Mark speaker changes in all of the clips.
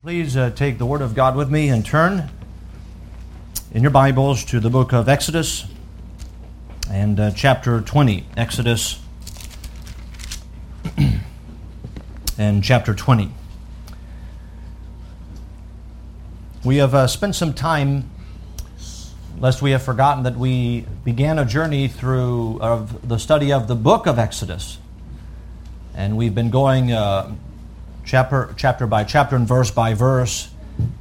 Speaker 1: Please uh, take the Word of God with me and turn in your Bibles to the book of Exodus and uh, chapter 20. Exodus and chapter 20. We have uh, spent some time, lest we have forgotten that we began a journey through of the study of the book of Exodus. And we've been going uh, chapter, chapter by chapter and verse by verse.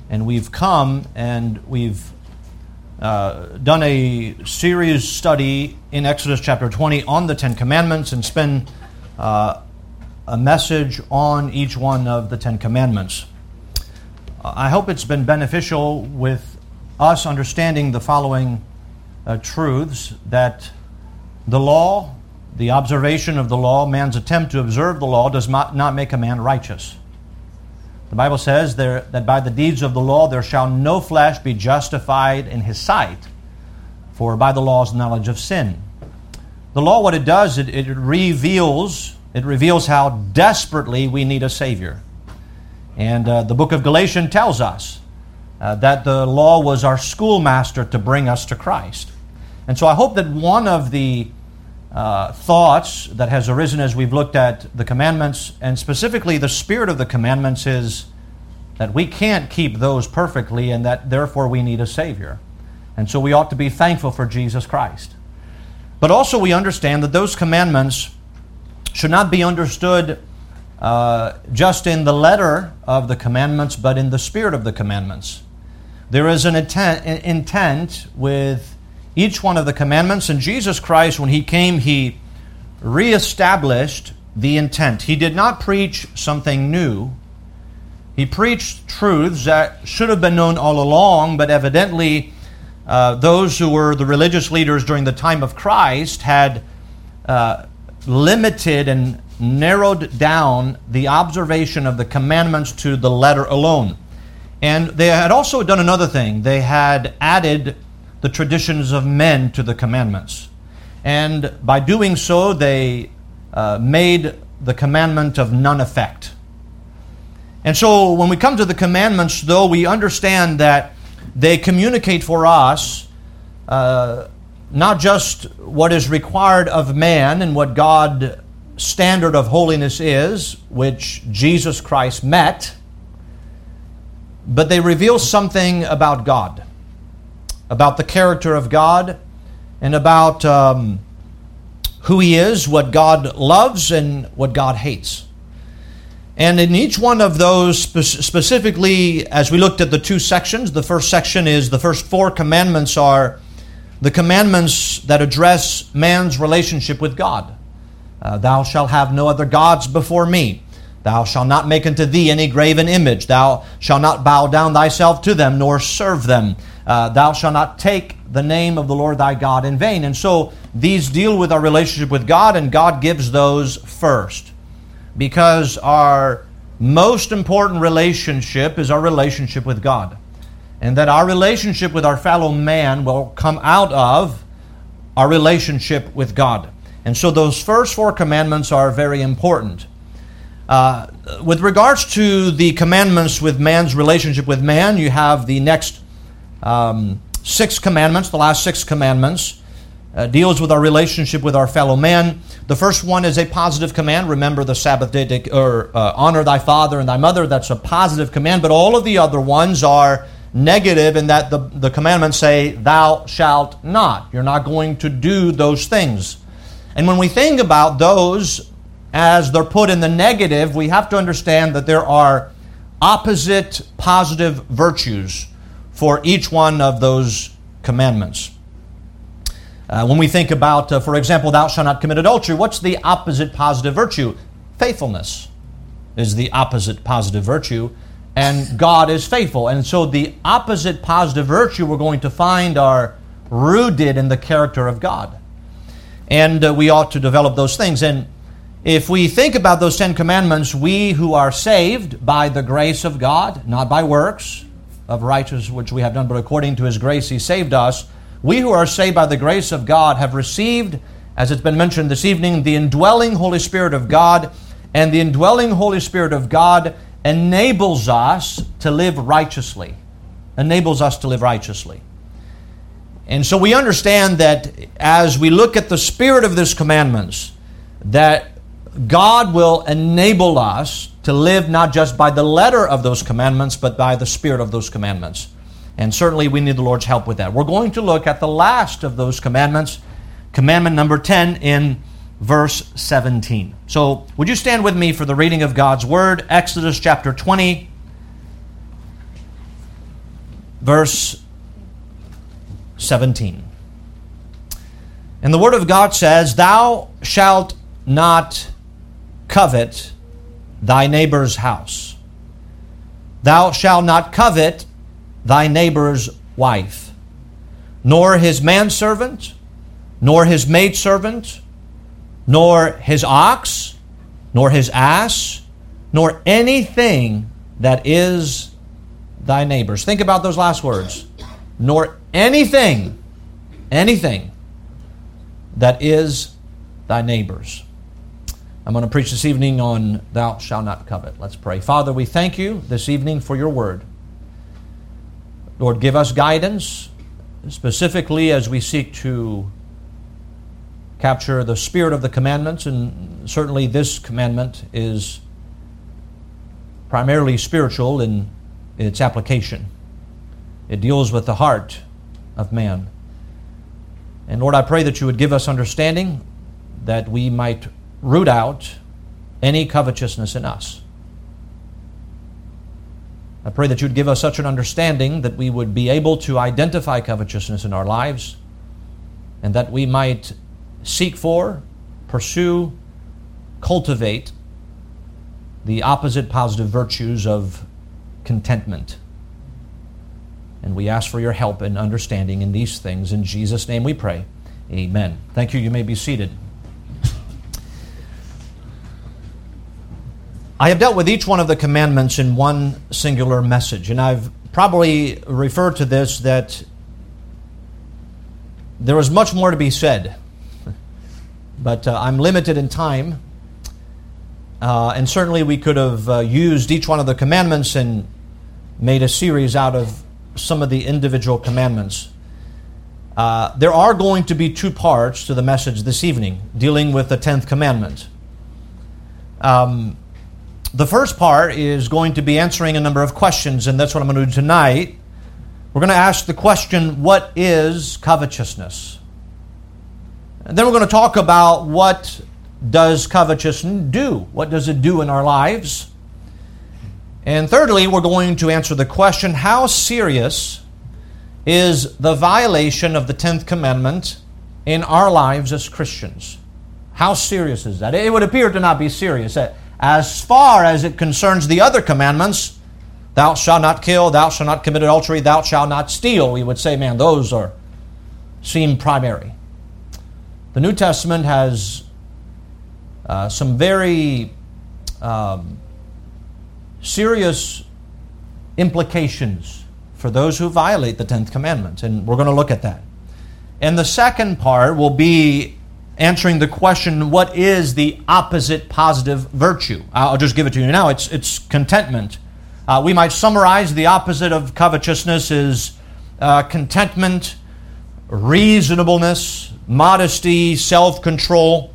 Speaker 1: And we've come and we've uh, done a series study in Exodus chapter 20 on the Ten Commandments and spend uh, a message on each one of the Ten Commandments. Uh, I hope it's been beneficial with us understanding the following uh, truths that the law the observation of the law, man's attempt to observe the law, does not, not make a man righteous. The Bible says there, that by the deeds of the law there shall no flesh be justified in his sight, for by the law is knowledge of sin. The law, what it does, it, it reveals it reveals how desperately we need a Savior. And uh, the book of Galatians tells us uh, that the law was our schoolmaster to bring us to Christ. And so I hope that one of the uh, thoughts that has arisen as we've looked at the commandments, and specifically the spirit of the commandments is that we can't keep those perfectly, and that therefore we need a Savior. And so we ought to be thankful for Jesus Christ. But also, we understand that those commandments should not be understood uh, just in the letter of the commandments, but in the spirit of the commandments. There is an intent, intent with each one of the commandments. And Jesus Christ, when He came, He reestablished the intent. He did not preach something new. He preached truths that should have been known all along, but evidently uh, those who were the religious leaders during the time of Christ had uh, limited and narrowed down the observation of the commandments to the letter alone. And they had also done another thing. They had added the traditions of men to the commandments. And by doing so, they uh, made the commandment of none effect. And so when we come to the commandments, though, we understand that they communicate for us uh, not just what is required of man and what God's standard of holiness is, which Jesus Christ met, but they reveal something about God about the character of God and about um, who He is, what God loves, and what God hates. And in each one of those, specifically, as we looked at the two sections, the first section is the first four commandments are the commandments that address man's relationship with God. Uh, Thou shalt have no other gods before me. Thou shalt not make unto thee any graven image. Thou shalt not bow down thyself to them, nor serve them uh, thou shalt not take the name of the Lord thy God in vain. And so these deal with our relationship with God, and God gives those first. Because our most important relationship is our relationship with God. And that our relationship with our fellow man will come out of our relationship with God. And so those first four commandments are very important. Uh, with regards to the commandments with man's relationship with man, you have the next um, six commandments, the last six commandments, uh, deals with our relationship with our fellow man. The first one is a positive command. Remember the Sabbath day, to, or uh, honor thy father and thy mother. That's a positive command. But all of the other ones are negative in that the, the commandments say, Thou shalt not. You're not going to do those things. And when we think about those as they're put in the negative, we have to understand that there are opposite positive virtues for each one of those commandments. Uh, when we think about, uh, for example, thou shalt not commit adultery, what's the opposite positive virtue? Faithfulness is the opposite positive virtue, and God is faithful. And so the opposite positive virtue we're going to find are rooted in the character of God. And uh, we ought to develop those things. And if we think about those Ten Commandments, we who are saved by the grace of God, not by works, of righteousness which we have done, but according to his grace he saved us. We who are saved by the grace of God have received, as it's been mentioned this evening, the indwelling Holy Spirit of God. And the indwelling Holy Spirit of God enables us to live righteously. Enables us to live righteously. And so we understand that as we look at the spirit of this commandments, that God will enable us to live not just by the letter of those commandments, but by the spirit of those commandments. And certainly we need the Lord's help with that. We're going to look at the last of those commandments, commandment number 10 in verse 17. So, would you stand with me for the reading of God's Word? Exodus chapter 20, verse 17. And the Word of God says, Thou shalt not covet thy neighbor's house. Thou shalt not covet thy neighbor's wife, nor his manservant, nor his maidservant, nor his ox, nor his ass, nor anything that is thy neighbor's. Think about those last words. Nor anything, anything that is thy neighbor's. I'm going to preach this evening on Thou shalt not covet. Let's pray. Father, we thank you this evening for your word. Lord, give us guidance, specifically as we seek to capture the spirit of the commandments, and certainly this commandment is primarily spiritual in its application. It deals with the heart of man. And Lord, I pray that you would give us understanding that we might root out any covetousness in us. I pray that you'd give us such an understanding that we would be able to identify covetousness in our lives and that we might seek for, pursue, cultivate the opposite positive virtues of contentment. And we ask for your help and understanding in these things. In Jesus' name we pray. Amen. Thank you. You may be seated. I have dealt with each one of the commandments in one singular message, and I've probably referred to this that there is much more to be said, but uh, I'm limited in time. Uh, and certainly we could have uh, used each one of the commandments and made a series out of some of the individual commandments. Uh, there are going to be two parts to the message this evening dealing with the 10th commandment. Um, the first part is going to be answering a number of questions, and that's what I'm going to do tonight. We're going to ask the question what is covetousness? And then we're going to talk about what does covetousness do? What does it do in our lives? And thirdly, we're going to answer the question how serious is the violation of the 10th commandment in our lives as Christians? How serious is that? It would appear to not be serious. As far as it concerns the other commandments, thou shalt not kill, thou shalt not commit adultery, thou shalt not steal, we would say, man, those are seem primary. The New Testament has uh, some very um, serious implications for those who violate the 10th commandment, and we're going to look at that. And the second part will be answering the question what is the opposite positive virtue? I'll just give it to you now. It's, it's contentment. Uh, we might summarize the opposite of covetousness is uh, contentment, reasonableness, modesty, self control,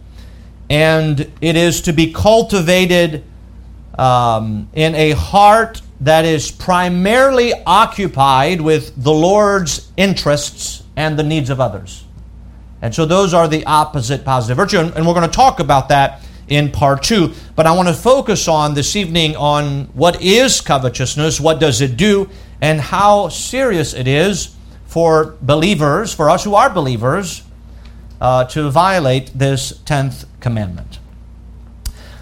Speaker 1: and it is to be cultivated um, in a heart that is primarily occupied with the Lord's interests and the needs of others. And so those are the opposite positive virtue. And we're going to talk about that in part two. But I want to focus on this evening on what is covetousness, what does it do, and how serious it is for believers, for us who are believers, uh, to violate this 10th commandment.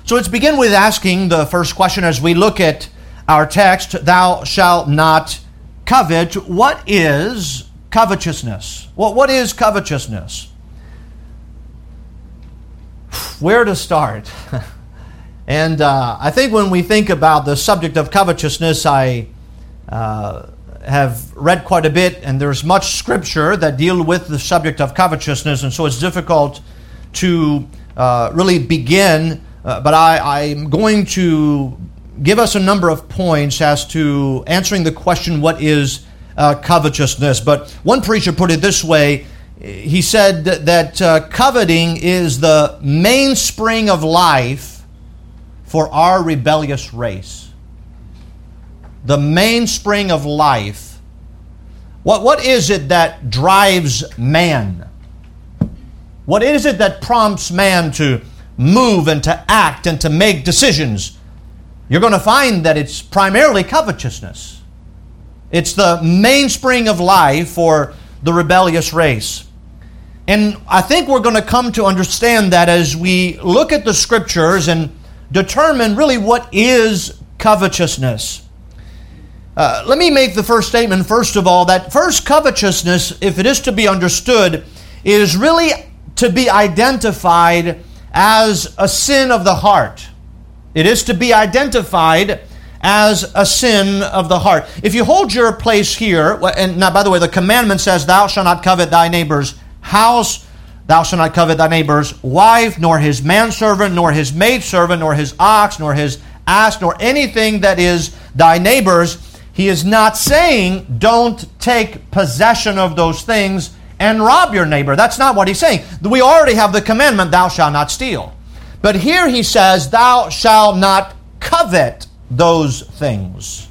Speaker 1: So let's begin with asking the first question as we look at our text Thou shalt not covet. What is covetousness? What is covetousness? Where to start? and uh, I think when we think about the subject of covetousness, I uh, have read quite a bit, and there's much scripture that deal with the subject of covetousness, and so it's difficult to uh, really begin. Uh, but I, I'm going to give us a number of points as to answering the question, what is uh, covetousness? But one preacher put it this way he said that uh, coveting is the mainspring of life for our rebellious race. The mainspring of life. What, what is it that drives man? What is it that prompts man to move and to act and to make decisions? You're going to find that it's primarily covetousness. It's the mainspring of life for the rebellious race. And I think we're going to come to understand that as we look at the scriptures and determine really what is covetousness. Uh, let me make the first statement, first of all, that first covetousness, if it is to be understood, is really to be identified as a sin of the heart. It is to be identified as a sin of the heart. If you hold your place here, and now, by the way, the commandment says, Thou shalt not covet thy neighbor's house. Thou shalt not covet thy neighbor's wife, nor his manservant, nor his maidservant, nor his ox, nor his ass, nor anything that is thy neighbor's. He is not saying, don't take possession of those things and rob your neighbor. That's not what he's saying. We already have the commandment, thou shalt not steal. But here he says, thou shalt not covet those things.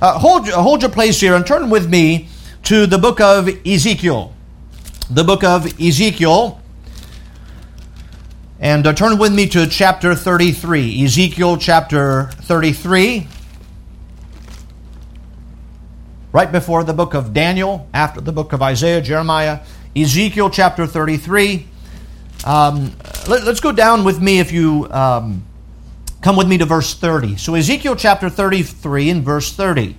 Speaker 1: Uh, hold, hold your place here and turn with me to the book of Ezekiel the book of Ezekiel. And uh, turn with me to chapter 33. Ezekiel chapter 33. Right before the book of Daniel, after the book of Isaiah, Jeremiah, Ezekiel chapter 33. Um, let, us go down with me if you um, come with me to verse 30. So, Ezekiel chapter 33 and verse 30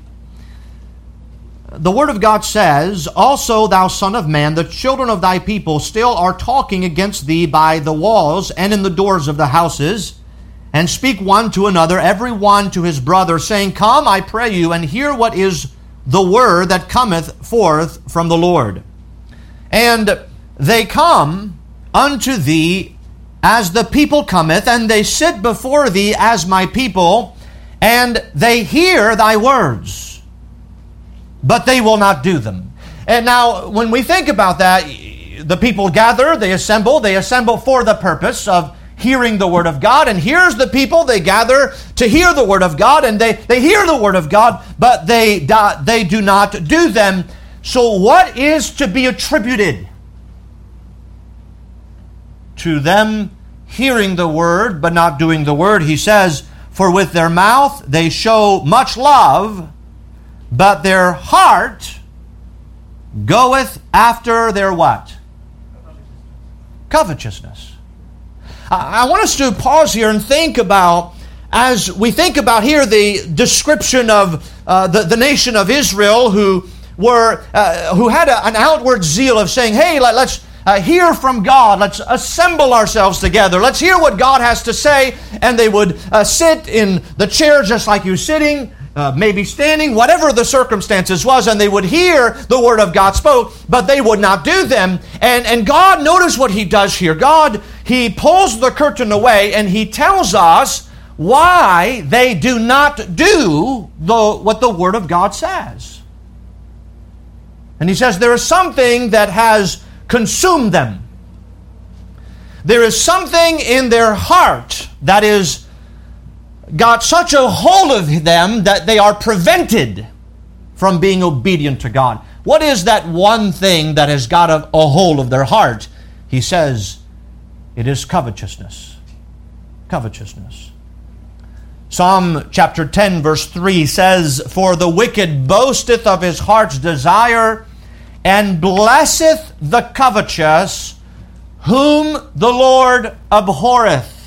Speaker 1: the Word of God says, Also, thou son of man, the children of thy people still are talking against thee by the walls and in the doors of the houses, and speak one to another, every one to his brother, saying, Come, I pray you, and hear what is the word that cometh forth from the Lord. And they come unto thee as the people cometh, and they sit before thee as my people, and they hear thy words but they will not do them. And now, when we think about that, the people gather, they assemble, they assemble for the purpose of hearing the Word of God. And here's the people, they gather to hear the Word of God, and they, they hear the Word of God, but they, they do not do them. So, what is to be attributed to them hearing the Word but not doing the Word? He says, For with their mouth they show much love but their heart goeth after their what? Covetousness. I want us to pause here and think about, as we think about here, the description of uh, the, the nation of Israel who were uh, who had a, an outward zeal of saying, "Hey, let, us uh, hear from God. Let's assemble ourselves together. Let's hear what God has to say." And they would uh, sit in the chair just like you sitting uh, maybe standing, whatever the circumstances was, and they would hear the word of God spoke, but they would not do them. And, and God, notice what he does here. God, he pulls the curtain away and he tells us why they do not do the, what the word of God says. And he says there is something that has consumed them. There is something in their heart that is got such a hold of them that they are prevented from being obedient to God. What is that one thing that has got a, a hold of their heart? He says, it is covetousness. Covetousness. Psalm chapter 10, verse 3 says, For the wicked boasteth of his heart's desire, and blesseth the covetous, whom the Lord abhorreth.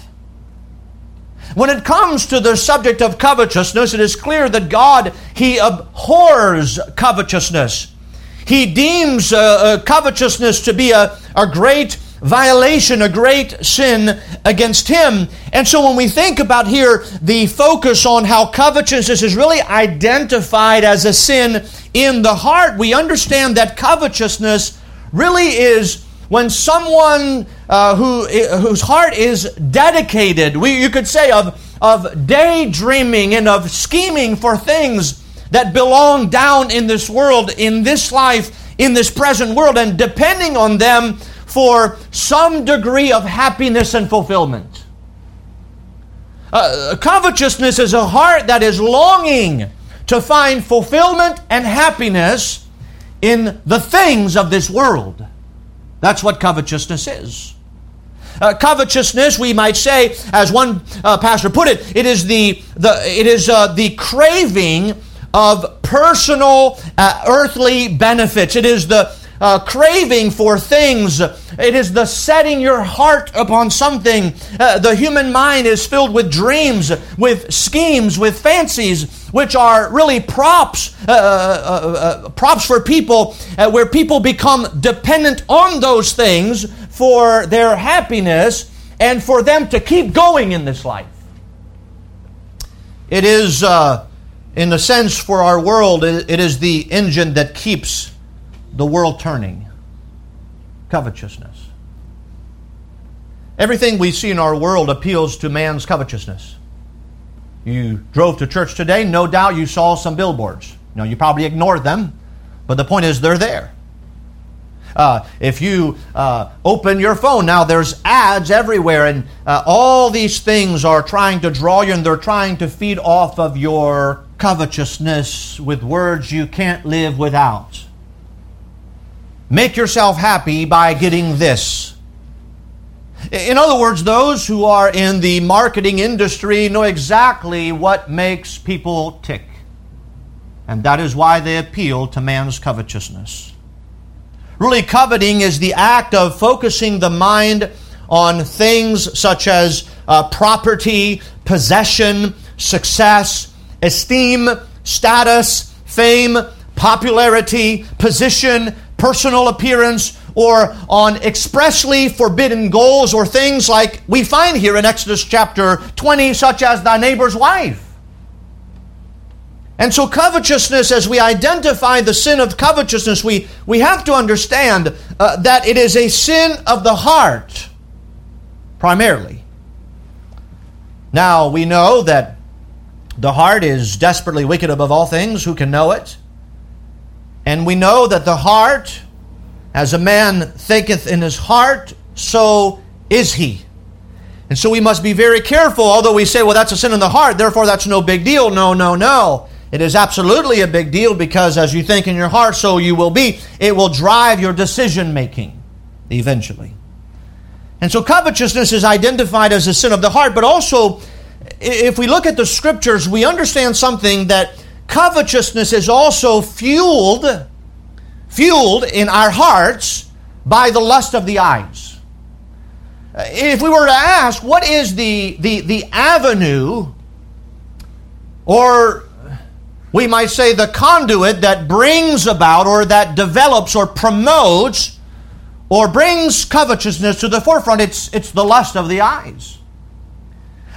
Speaker 1: When it comes to the subject of covetousness, it is clear that God, He abhors covetousness. He deems uh, uh, covetousness to be a, a great violation, a great sin against Him. And so when we think about here the focus on how covetousness is really identified as a sin in the heart, we understand that covetousness really is when someone uh, who, whose heart is dedicated, we, you could say, of of daydreaming and of scheming for things that belong down in this world, in this life, in this present world, and depending on them for some degree of happiness and fulfillment. Uh, covetousness is a heart that is longing to find fulfillment and happiness in the things of this world. That's what covetousness is. Uh, covetousness, we might say, as one uh, pastor put it, it is the, the, it is, uh, the craving of personal uh, earthly benefits. It is the uh, craving for things. It is the setting your heart upon something. Uh, the human mind is filled with dreams, with schemes, with fancies, which are really props, uh, uh, uh props for people, uh, where people become dependent on those things for their happiness and for them to keep going in this life. It is, in a sense, for our world, it is the engine that keeps the world turning covetousness. Everything we see in our world appeals to man's covetousness. You drove to church today, no doubt you saw some billboards. Now, you probably ignored them, but the point is they're there. Uh, if you uh, open your phone, now there's ads everywhere, and uh, all these things are trying to draw you and they're trying to feed off of your covetousness with words you can't live without. Make yourself happy by getting this. In other words, those who are in the marketing industry know exactly what makes people tick. And that is why they appeal to man's covetousness. Really, coveting is the act of focusing the mind on things such as uh, property, possession, success, esteem, status, fame, popularity, position, personal appearance or on expressly forbidden goals or things like we find here in Exodus chapter 20, such as thy neighbor's wife. And so, covetousness, as we identify the sin of covetousness, we, we have to understand uh, that it is a sin of the heart, primarily. Now, we know that the heart is desperately wicked above all things. Who can know it? And we know that the heart, as a man thinketh in his heart, so is he. And so we must be very careful, although we say, well, that's a sin in the heart, therefore that's no big deal. No, no, no. It is absolutely a big deal because as you think in your heart, so you will be. It will drive your decision making eventually. And so covetousness is identified as a sin of the heart, but also, if we look at the scriptures, we understand something that covetousness is also fueled fueled in our hearts by the lust of the eyes. Uh, if we were to ask what is the the, the avenue or we might say the conduit that brings about or that develops or promotes or brings covetousness to the forefront it's it's the lust of the eyes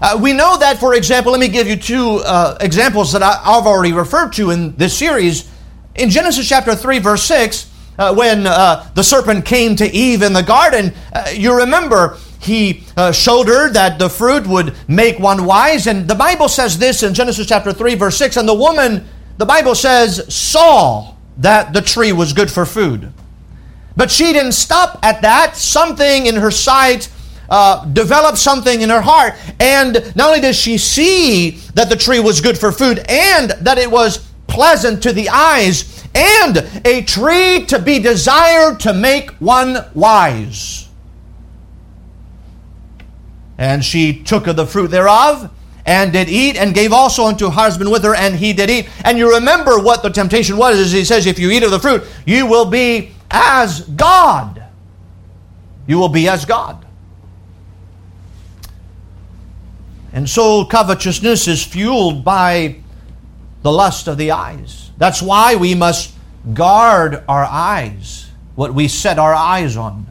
Speaker 1: uh, we know that, for example, let me give you two uh, examples that I, have already referred to in this series. In Genesis chapter 3, verse 6, uh, when uh, the serpent came to Eve in the garden, uh, you remember he uh, showed her that the fruit would make one wise. And the Bible says this in Genesis chapter 3, verse 6 And the woman, the Bible says, saw that the tree was good for food. But she didn't stop at that. Something in her sight uh, developed something in her heart. And not only does she see that the tree was good for food and that it was pleasant to the eyes and a tree to be desired to make one wise. And she took of the fruit thereof and did eat and gave also unto her husband with her and he did eat. And you remember what the temptation was is he says if you eat of the fruit you will be as God. You will be as God. And so covetousness is fueled by the lust of the eyes. That's why we must guard our eyes, what we set our eyes on.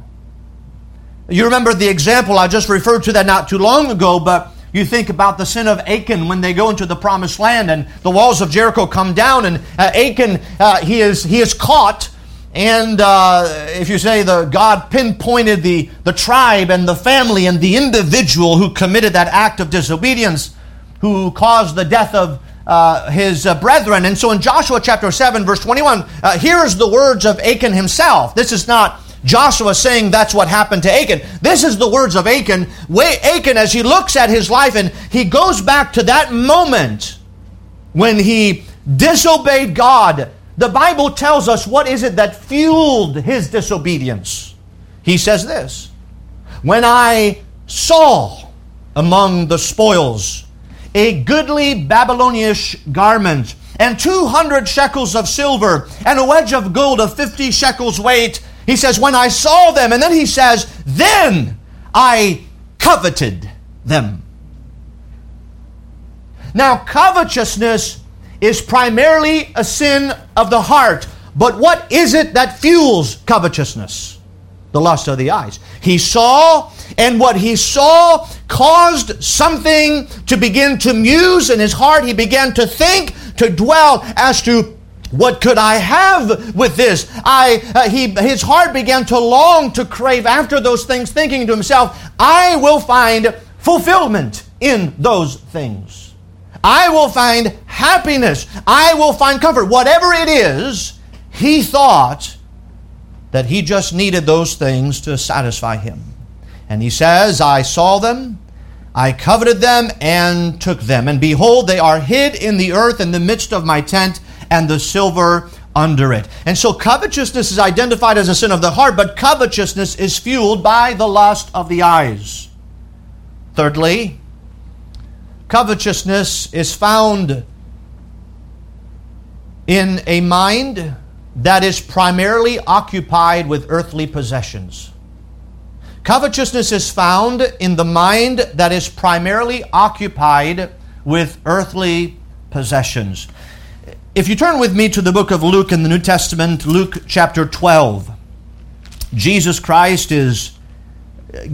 Speaker 1: You remember the example I just referred to that not too long ago, but you think about the sin of Achan when they go into the promised land and the walls of Jericho come down, and uh, Achan, uh, he, is, he is caught and uh, if you say the God pinpointed the, the tribe and the family and the individual who committed that act of disobedience, who caused the death of uh, his uh, brethren. And so in Joshua chapter 7, verse 21, uh, here's the words of Achan himself. This is not Joshua saying that's what happened to Achan. This is the words of Achan. Achan, as he looks at his life and he goes back to that moment when he disobeyed God. The Bible tells us what is it that fueled his disobedience. He says this When I saw among the spoils a goodly Babylonish garment, and 200 shekels of silver, and a wedge of gold of 50 shekels weight. He says, When I saw them, and then he says, Then I coveted them. Now, covetousness is primarily a sin of the heart. But what is it that fuels covetousness? The lust of the eyes. He saw, and what he saw caused something to begin to muse in his heart. He began to think, to dwell as to what could I have with this? I, uh, he, his heart began to long to crave after those things, thinking to himself, I will find fulfillment in those things. I will find happiness. I will find comfort. Whatever it is, he thought that he just needed those things to satisfy him. And he says, I saw them, I coveted them, and took them. And behold, they are hid in the earth in the midst of my tent, and the silver under it. And so covetousness is identified as a sin of the heart, but covetousness is fueled by the lust of the eyes. Thirdly, Covetousness is found in a mind that is primarily occupied with earthly possessions. Covetousness is found in the mind that is primarily occupied with earthly possessions. If you turn with me to the book of Luke in the New Testament, Luke chapter 12, Jesus Christ is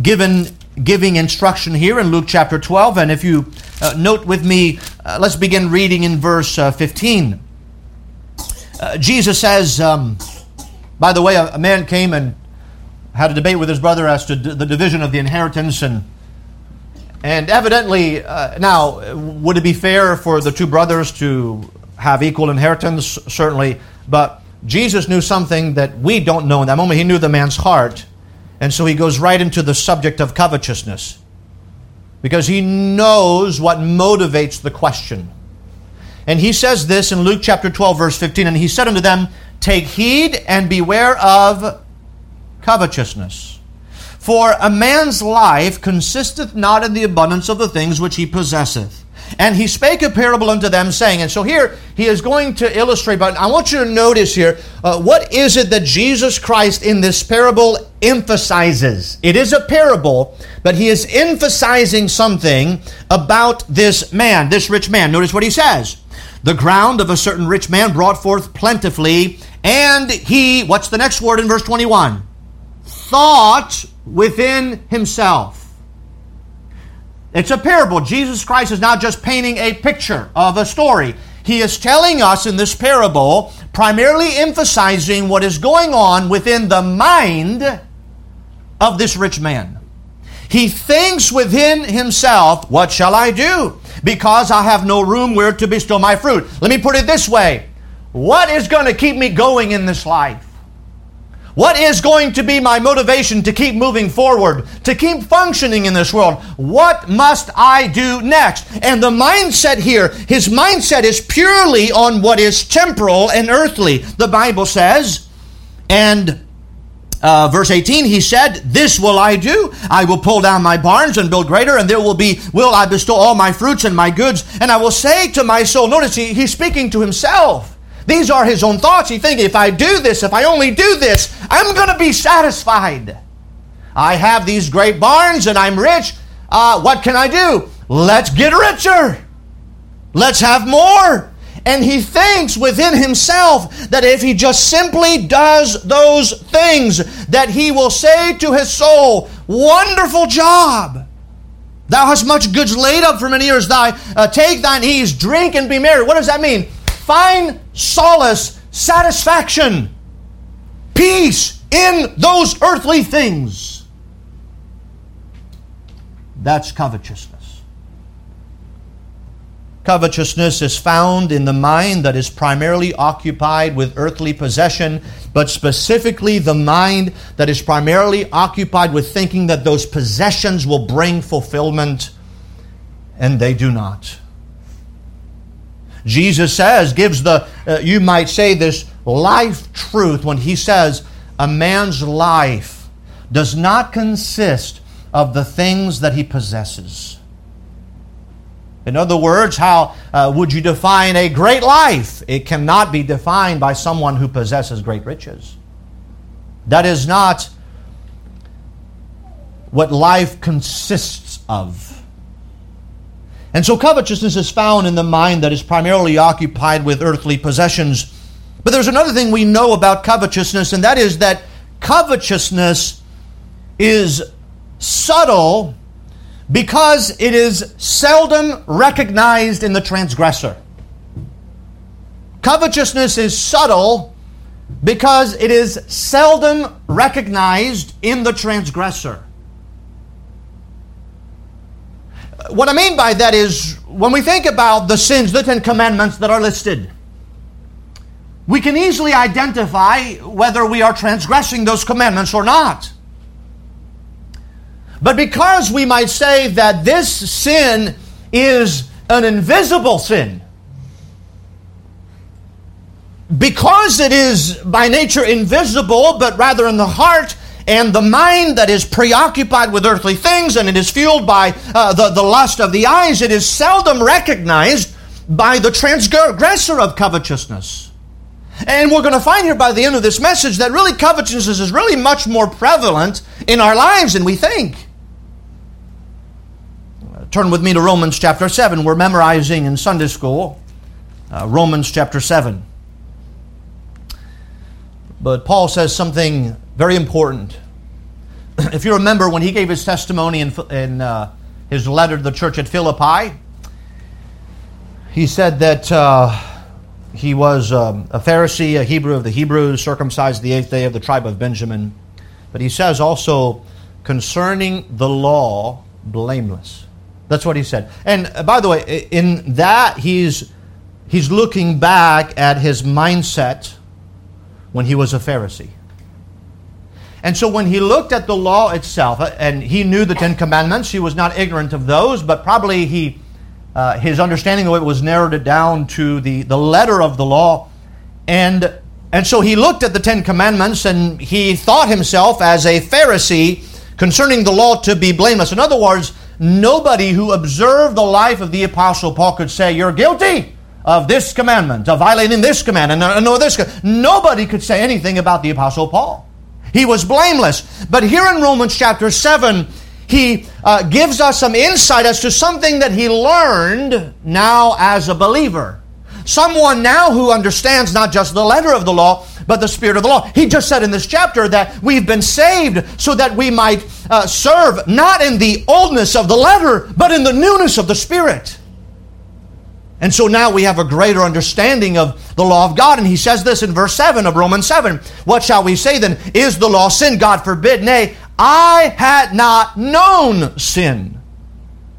Speaker 1: given giving instruction here in Luke chapter 12. And if you uh, note with me, uh, let's begin reading in verse uh, 15. Uh, Jesus says, um, by the way, a, a, man came and had a debate with his brother as to d- the division of the inheritance. And, and evidently, uh, now, would it be fair for the two brothers to have equal inheritance? Certainly. But Jesus knew something that we don't know in that moment. He knew the man's heart. And so he goes right into the subject of covetousness because he knows what motivates the question. And he says this in Luke chapter 12, verse 15 And he said unto them, Take heed and beware of covetousness. For a man's life consisteth not in the abundance of the things which he possesseth. And he spake a parable unto them, saying, and so here he is going to illustrate, but I want you to notice here uh, what is it that Jesus Christ in this parable emphasizes? It is a parable, but he is emphasizing something about this man, this rich man. Notice what he says. The ground of a certain rich man brought forth plentifully, and he, what's the next word in verse 21? Thought within himself. It's a parable. Jesus Christ is not just painting a picture of a story. He is telling us in this parable, primarily emphasizing what is going on within the mind of this rich man. He thinks within himself, What shall I do? Because I have no room where to bestow my fruit. Let me put it this way What is going to keep me going in this life? What is going to be my motivation to keep moving forward, to keep functioning in this world? What must I do next? And the mindset here, his mindset is purely on what is temporal and earthly. The Bible says, and uh, verse 18, he said, This will I do. I will pull down my barns and build greater, and there will be, will I bestow all my fruits and my goods. And I will say to my soul, notice he, he's speaking to himself. These are his own thoughts. He thinks, if I do this, if I only do this, I'm going to be satisfied. I have these great barns and I'm rich. Uh, what can I do? Let's get richer. Let's have more. And he thinks within himself that if he just simply does those things, that he will say to his soul, Wonderful job. Thou hast much goods laid up for many years. Thy uh, take thine ease, drink and be merry. What does that mean? Find solace, satisfaction, peace in those earthly things. That's covetousness. Covetousness is found in the mind that is primarily occupied with earthly possession, but specifically the mind that is primarily occupied with thinking that those possessions will bring fulfillment, and they do not. Jesus says, gives the, uh, you might say, this life truth when he says, a man's life does not consist of the things that he possesses. In other words, how uh, would you define a great life? It cannot be defined by someone who possesses great riches. That is not what life consists of. And so covetousness is found in the mind that is primarily occupied with earthly possessions. But there's another thing we know about covetousness, and that is that covetousness is subtle because it is seldom recognized in the transgressor. Covetousness is subtle because it is seldom recognized in the transgressor. What I mean by that is when we think about the sins, the Ten Commandments that are listed, we can easily identify whether we are transgressing those commandments or not. But because we might say that this sin is an invisible sin, because it is by nature invisible, but rather in the heart and the mind that is preoccupied with earthly things and it is fueled by uh, the, the lust of the eyes, it is seldom recognized by the transgressor of covetousness. And we're going to find here by the end of this message that really covetousness is really much more prevalent in our lives than we think. Turn with me to Romans chapter 7. We're memorizing in Sunday school uh, Romans chapter 7. But Paul says something very important. if you remember when he gave his testimony in, in uh, his letter to the church at Philippi, he said that uh, he was um, a Pharisee, a Hebrew of the Hebrews, circumcised the eighth day of the tribe of Benjamin. But he says also concerning the law, blameless. That's what he said. And uh, by the way, in that he's he's looking back at his mindset when he was a Pharisee. And so when he looked at the law itself, uh, and he knew the Ten Commandments, he was not ignorant of those, but probably he uh, his understanding of it was narrowed it down to the, the letter of the law. And and so he looked at the Ten Commandments and he thought himself as a Pharisee concerning the law to be blameless. In other words, nobody who observed the life of the Apostle Paul could say, You're guilty of this commandment, of violating this commandment, and no this. Nobody could say anything about the Apostle Paul. He was blameless. But here in Romans chapter 7, he uh, gives us some insight as to something that he learned now as a believer. Someone now who understands not just the letter of the law, but the spirit of the law. He just said in this chapter that we've been saved so that we might uh, serve not in the oldness of the letter, but in the newness of the spirit. And so now we have a greater understanding of the law of God. And he says this in verse 7 of Romans 7. What shall we say then? Is the law sin? God forbid. Nay, I had not known sin,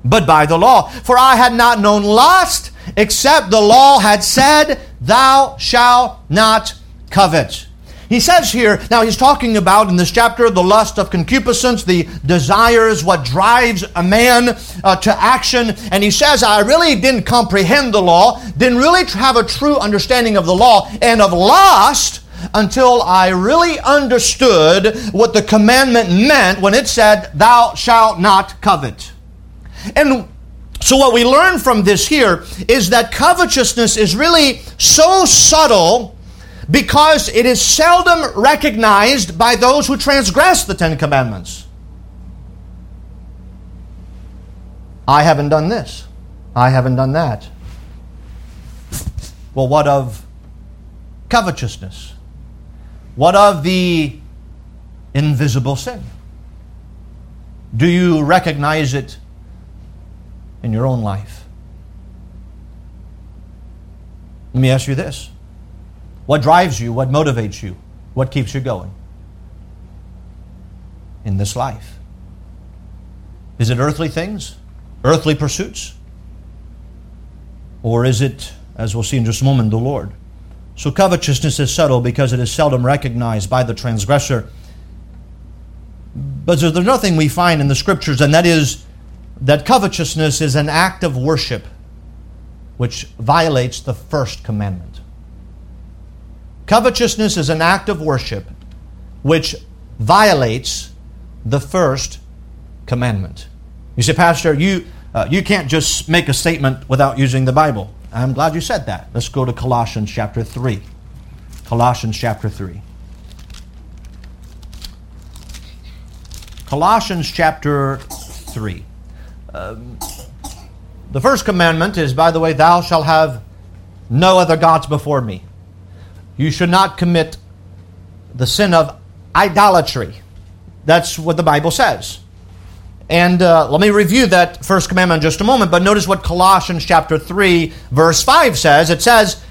Speaker 1: but by the law. For I had not known lust, except the law had said, Thou shalt not covet. He says here, now he's talking about in this chapter the lust of concupiscence, the desires, what drives a man uh, to action. And he says, I really didn't comprehend the law, didn't really have a true understanding of the law and of lust until I really understood what the commandment meant when it said, Thou shalt not covet. And so, what we learn from this here is that covetousness is really so subtle because it is seldom recognized by those who transgress the Ten Commandments. I haven't done this. I haven't done that. Well, what of covetousness? What of the invisible sin? Do you recognize it in your own life? Let me ask you this what drives you? What motivates you? What keeps you going in this life? Is it earthly things? Earthly pursuits? Or is it, as we'll see in just a moment, the Lord? So covetousness is subtle because it is seldom recognized by the transgressor. But there's nothing we find in the scriptures, and that is that covetousness is an act of worship which violates the first commandment. Covetousness is an act of worship which violates the first commandment. You say, Pastor, you, uh, you can't just make a statement without using the Bible. I'm glad you said that. Let's go to Colossians chapter 3. Colossians chapter 3. Colossians chapter 3. Um, the first commandment is, by the way, thou shalt have no other gods before me. You should not commit the sin of idolatry. That's what the Bible says. And uh, let me review that first commandment in just a moment, but notice what Colossians chapter 3, verse 5 says. It says,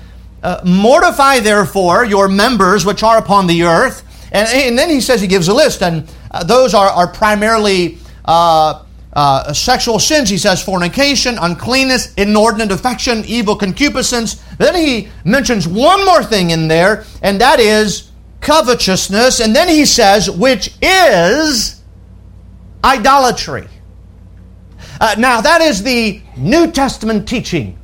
Speaker 1: uh, Mortify therefore your members which are upon the earth. And, and then he says, he gives a list, and uh, those are, are primarily uh, uh, sexual sins. He says fornication, uncleanness, inordinate affection, evil concupiscence. Then he mentions one more thing in there, and that is covetousness. And then he says, which is idolatry. Uh, now, that is the New Testament teaching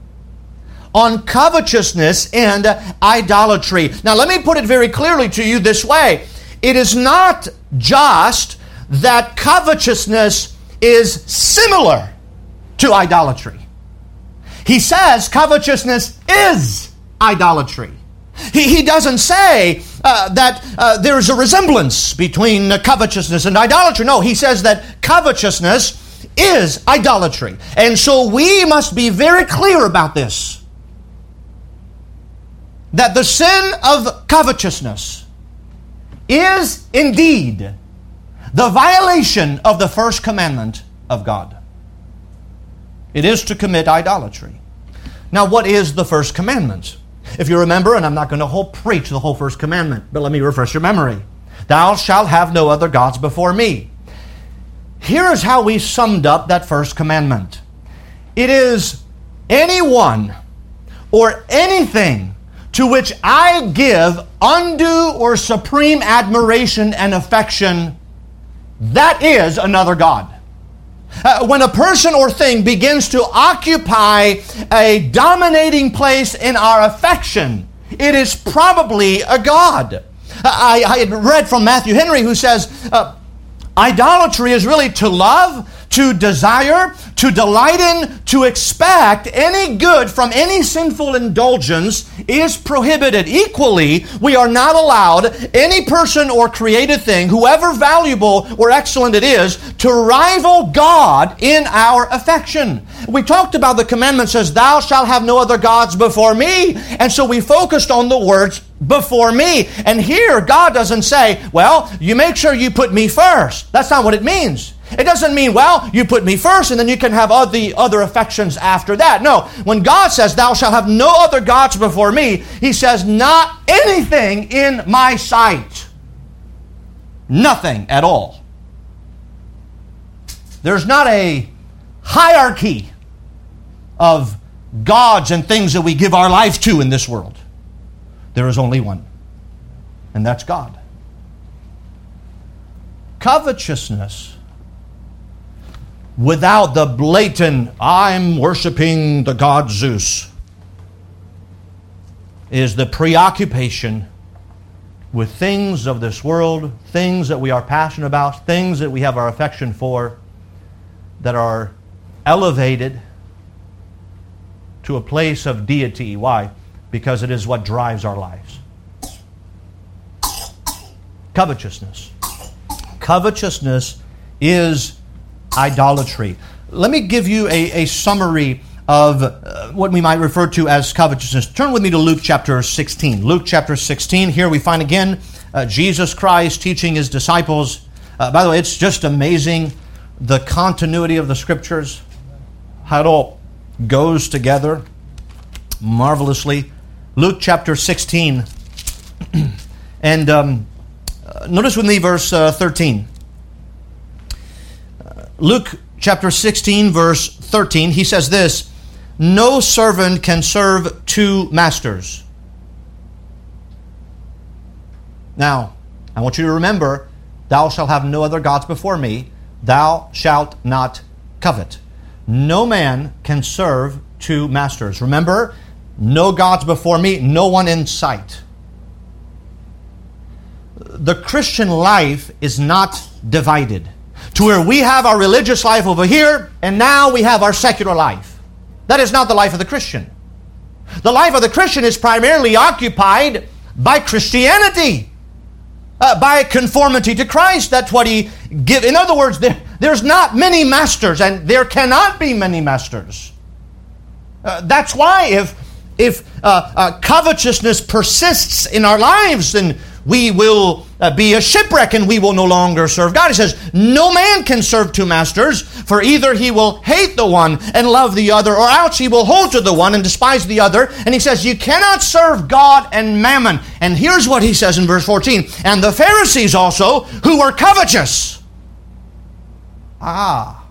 Speaker 1: on covetousness and idolatry. Now, let me put it very clearly to you this way it is not just that covetousness is similar to idolatry. He says covetousness is idolatry. He, he doesn't say uh, that uh, there is a resemblance between uh, covetousness and idolatry. No, he says that covetousness is idolatry. And so we must be very clear about this. That the sin of covetousness is indeed the violation of the first commandment of God. It is to commit idolatry. Now, what is the first commandment? If you remember, and I'm not going to whole preach the whole first commandment, but let me refresh your memory. Thou shalt have no other gods before me. Here is how we summed up that first commandment. It is anyone or anything to which I give undue or supreme admiration and affection, that is another God. Uh, when a person or thing begins to occupy a dominating place in our affection, it is probably a God. Uh, I, I had read from Matthew Henry who says, uh, idolatry is really to love, to desire, to delight in, to expect any good from any sinful indulgence is prohibited. Equally, we are not allowed any person or created thing, whoever valuable or excellent it is, to rival God in our affection. We talked about the commandment says, Thou shalt have no other gods before me. And so we focused on the words before me. And here, God doesn't say, Well, you make sure you put me first. That's not what it means. It doesn't mean, well, you put me first and then you can have all the other affections after that. No, when God says, Thou shalt have no other gods before me, He says, Not anything in my sight. Nothing at all. There's not a hierarchy of gods and things that we give our life to in this world. There is only one, and that's God. Covetousness without the blatant, I'm worshiping the god Zeus, is the preoccupation with things of this world, things that we are passionate about, things that we have our affection for, that are elevated to a place of deity. Why? Because it is what drives our lives. Covetousness. Covetousness is idolatry. Let me give you a, a summary of uh, what we might refer to as covetousness. Turn with me to Luke chapter 16. Luke chapter 16. Here we find again uh, Jesus Christ teaching his disciples. Uh, by the way, it's just amazing the continuity of the scriptures, how it all goes together marvelously. Luke chapter 16. and um, uh, notice with me verse uh, 13. Luke chapter 16, verse 13, he says this no servant can serve two masters. Now, I want you to remember, thou shalt have no other gods before me, thou shalt not covet. No man can serve two masters. Remember, no gods before me, no one in sight. The Christian life is not divided to where we have our religious life over here and now we have our secular life. That is not the life of the Christian. The life of the Christian is primarily occupied by Christianity, uh, by conformity to Christ. That's what he give. In other words, there, there's not many masters, and there cannot be many masters. Uh, that's why if if uh, uh covetousness persists in our lives, then we will uh, be a shipwreck and we will no longer serve God. He says, No man can serve two masters, for either he will hate the one and love the other, or else he will hold to the one and despise the other. And he says, You cannot serve God and mammon. And here's what he says in verse 14 And the Pharisees also, who were covetous. Ah.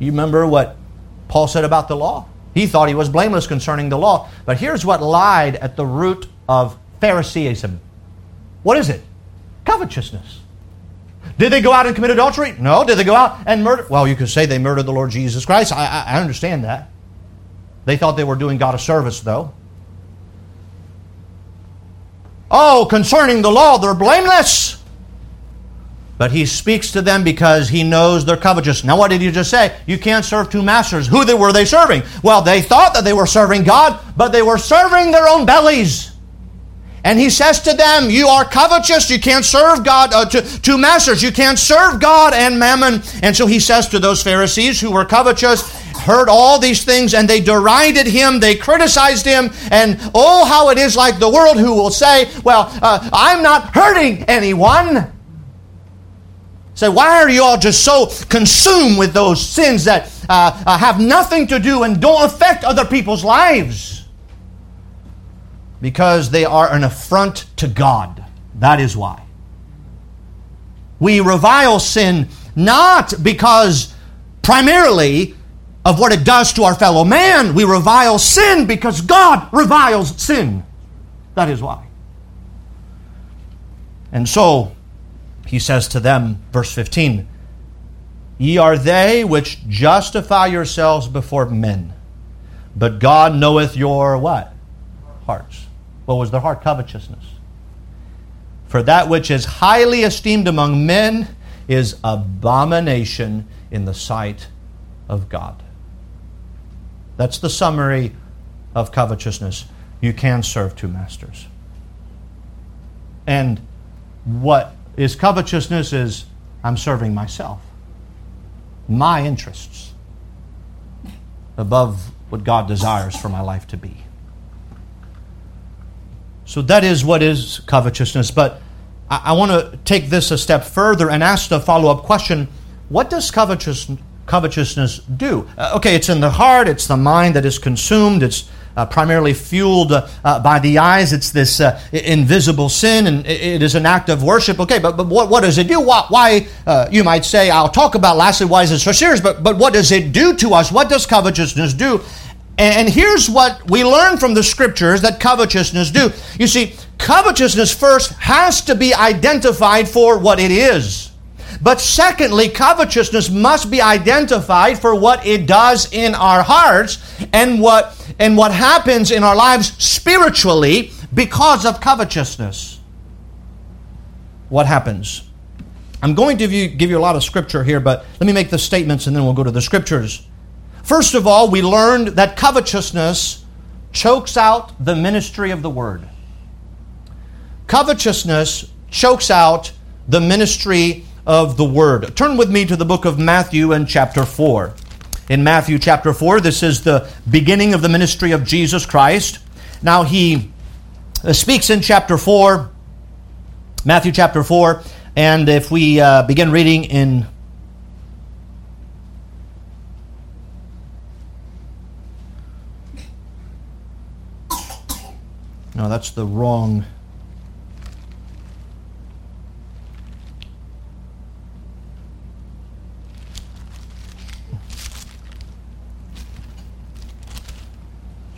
Speaker 1: You remember what Paul said about the law? He thought he was blameless concerning the law. But here's what lied at the root of Phariseeism. What is it? Covetousness. Did they go out and commit adultery? No. Did they go out and murder? Well, you could say they murdered the Lord Jesus Christ. I, I, I understand that. They thought they were doing God a service, though. Oh, concerning the law, they're blameless. But he speaks to them because he knows they're covetous. Now, what did you just say? You can't serve two masters. Who were they serving? Well, they thought that they were serving God, but they were serving their own bellies. And he says to them, You are covetous. You can't serve God, uh, to, two masters. You can't serve God and mammon. And so he says to those Pharisees who were covetous, heard all these things, and they derided him, they criticized him, and oh, how it is like the world who will say, Well, uh, I'm not hurting anyone. Say, why are you all just so consumed with those sins that uh, uh have nothing to do and don't affect other people's lives? Because they are an affront to God. That is why. We revile sin not because primarily of what it does to our fellow man. We revile sin because God reviles sin. That is why. And so, he says to them, verse 15, Ye are they which justify yourselves before men, but God knoweth your what? Hearts. What was their heart? Covetousness. For that which is highly esteemed among men is abomination in the sight of God. That's the summary of covetousness. You can serve two masters. And what is covetousness is I'm serving myself, my interests, above what God desires for my life to be. So that is what is covetousness. But I, I want to take this a step further and ask the follow up question what does covetous, covetousness do? Uh, okay, it's in the heart, it's the mind that is consumed, it's uh, primarily fueled uh, by the eyes. It's this uh, invisible sin, and it is an act of worship. Okay, but, but what, what does it do? Why, why uh, you might say, I'll talk about lastly why is it so serious, but, but what does it do to us? What does covetousness do? And here's what we learn from the scriptures that covetousness do. You see, covetousness first has to be identified for what it is. But secondly, covetousness must be identified for what it does in our hearts and what and what happens in our lives spiritually because of covetousness. What happens? I'm going to give you, give you a lot of scripture here, but let me make the statements and then we'll go to the scriptures. First of all, we learned that covetousness chokes out the ministry of the word. Covetousness chokes out the ministry of the word. Turn with me to the book of Matthew and chapter 4. In Matthew chapter 4, this is the beginning of the ministry of Jesus Christ. Now, he uh, speaks in chapter 4, Matthew chapter 4, and if we uh, begin reading in No, that's the wrong.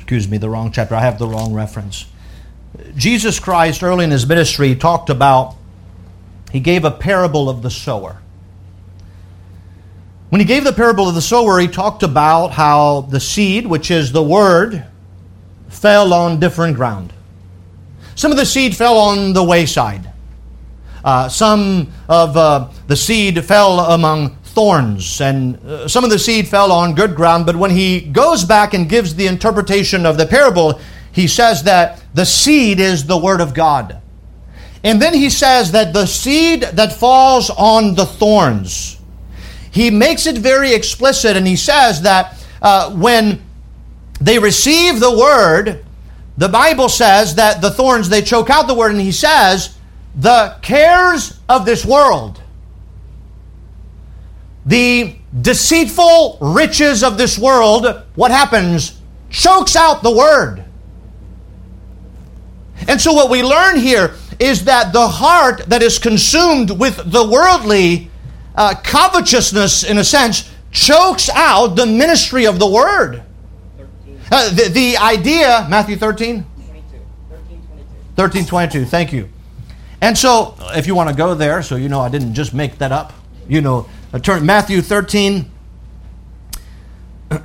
Speaker 1: excuse me, the wrong chapter. I have the wrong reference. Jesus Christ, early in his ministry, talked about, he gave a parable of the sower. When he gave the parable of the sower, he talked about how the seed, which is the word, fell on different ground. Some of the seed fell on the wayside. Uh, some of uh, the seed fell among thorns, and uh, some of the seed fell on good ground. But when he goes back and gives the interpretation of the parable, he says that the seed is the Word of God. And then he says that the seed that falls on the thorns, he makes it very explicit, and he says that uh, when they receive the Word, the Bible says that the thorns, they choke out the Word, and he says, the cares of this world, the deceitful riches of this world, what happens? Chokes out the word. And so, what we learn here is that the heart that is consumed with the worldly uh, covetousness, in a sense, chokes out the ministry of the word. Uh, the, the idea, Matthew 13? 22. 13, 22. 13, 22. Thank you. And so, if you want to go there, so you know I didn't just make that up, you know, uh, turn Matthew 13.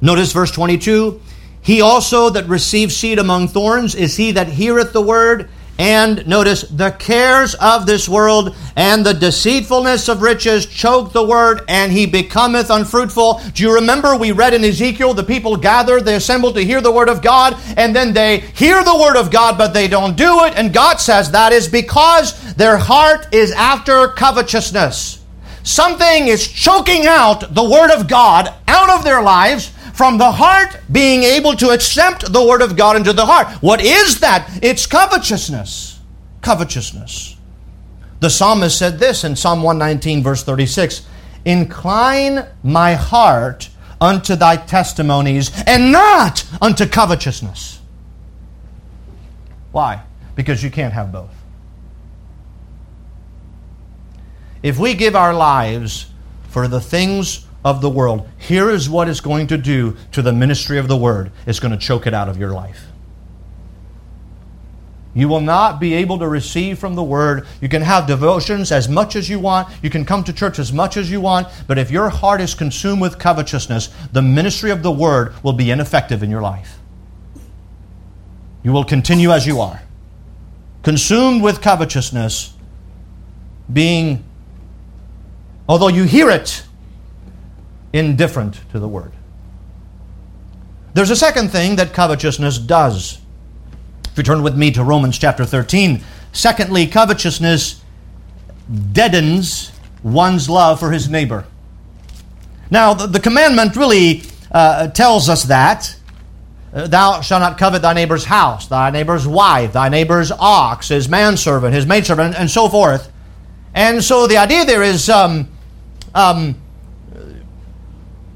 Speaker 1: Notice verse 22. He also that receives seed among thorns is he that heareth the word and notice, the cares of this world and the deceitfulness of riches choke the word, and he becometh unfruitful. Do you remember we read in Ezekiel the people gathered, they assembled to hear the word of God, and then they hear the word of God, but they don't do it. And God says that is because their heart is after covetousness. Something is choking out the word of God out of their lives from the heart being able to accept the word of God into the heart. What is that? It's covetousness. Covetousness. The psalmist said this in Psalm 119, verse 36 Incline my heart unto thy testimonies and not unto covetousness. Why? Because you can't have both. If we give our lives for the things of the world. Here is what it's going to do to the ministry of the word it's going to choke it out of your life. You will not be able to receive from the Word. You can have devotions as much as you want. You can come to church as much as you want. But if your heart is consumed with covetousness, the ministry of the Word will be ineffective in your life. You will continue as you are. Consumed with covetousness, being, although you hear it, indifferent to the word. There's a second thing that covetousness does. If you turn with me to Romans chapter 13, secondly, covetousness deadens one's love for his neighbor. Now, the, the commandment really uh, tells us that. Uh, thou shalt not covet thy neighbor's house, thy neighbor's wife, thy neighbor's ox, his manservant, his maidservant, and so forth. And so the idea there is um, um,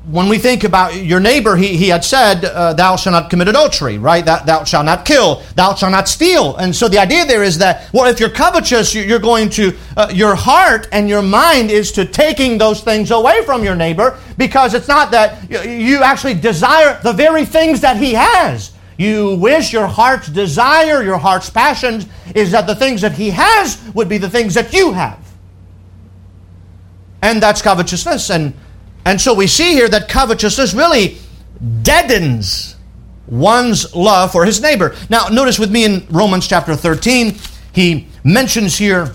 Speaker 1: when we think about your neighbor, he, he had said, uh, Thou shalt not commit adultery, right? That, thou shalt not kill, thou shalt not steal. And so the idea there is that, well, if you're covetous, you're going to, uh, your heart and your mind is to taking those things away from your neighbor because it's not that you actually desire the very things that he has. You wish your heart's desire, your heart's passions is that the things that he has would be the things that you have. And that's covetousness. And and so we see here that covetousness really deadens one's love for his neighbor. Now, notice with me in Romans chapter 13, he mentions here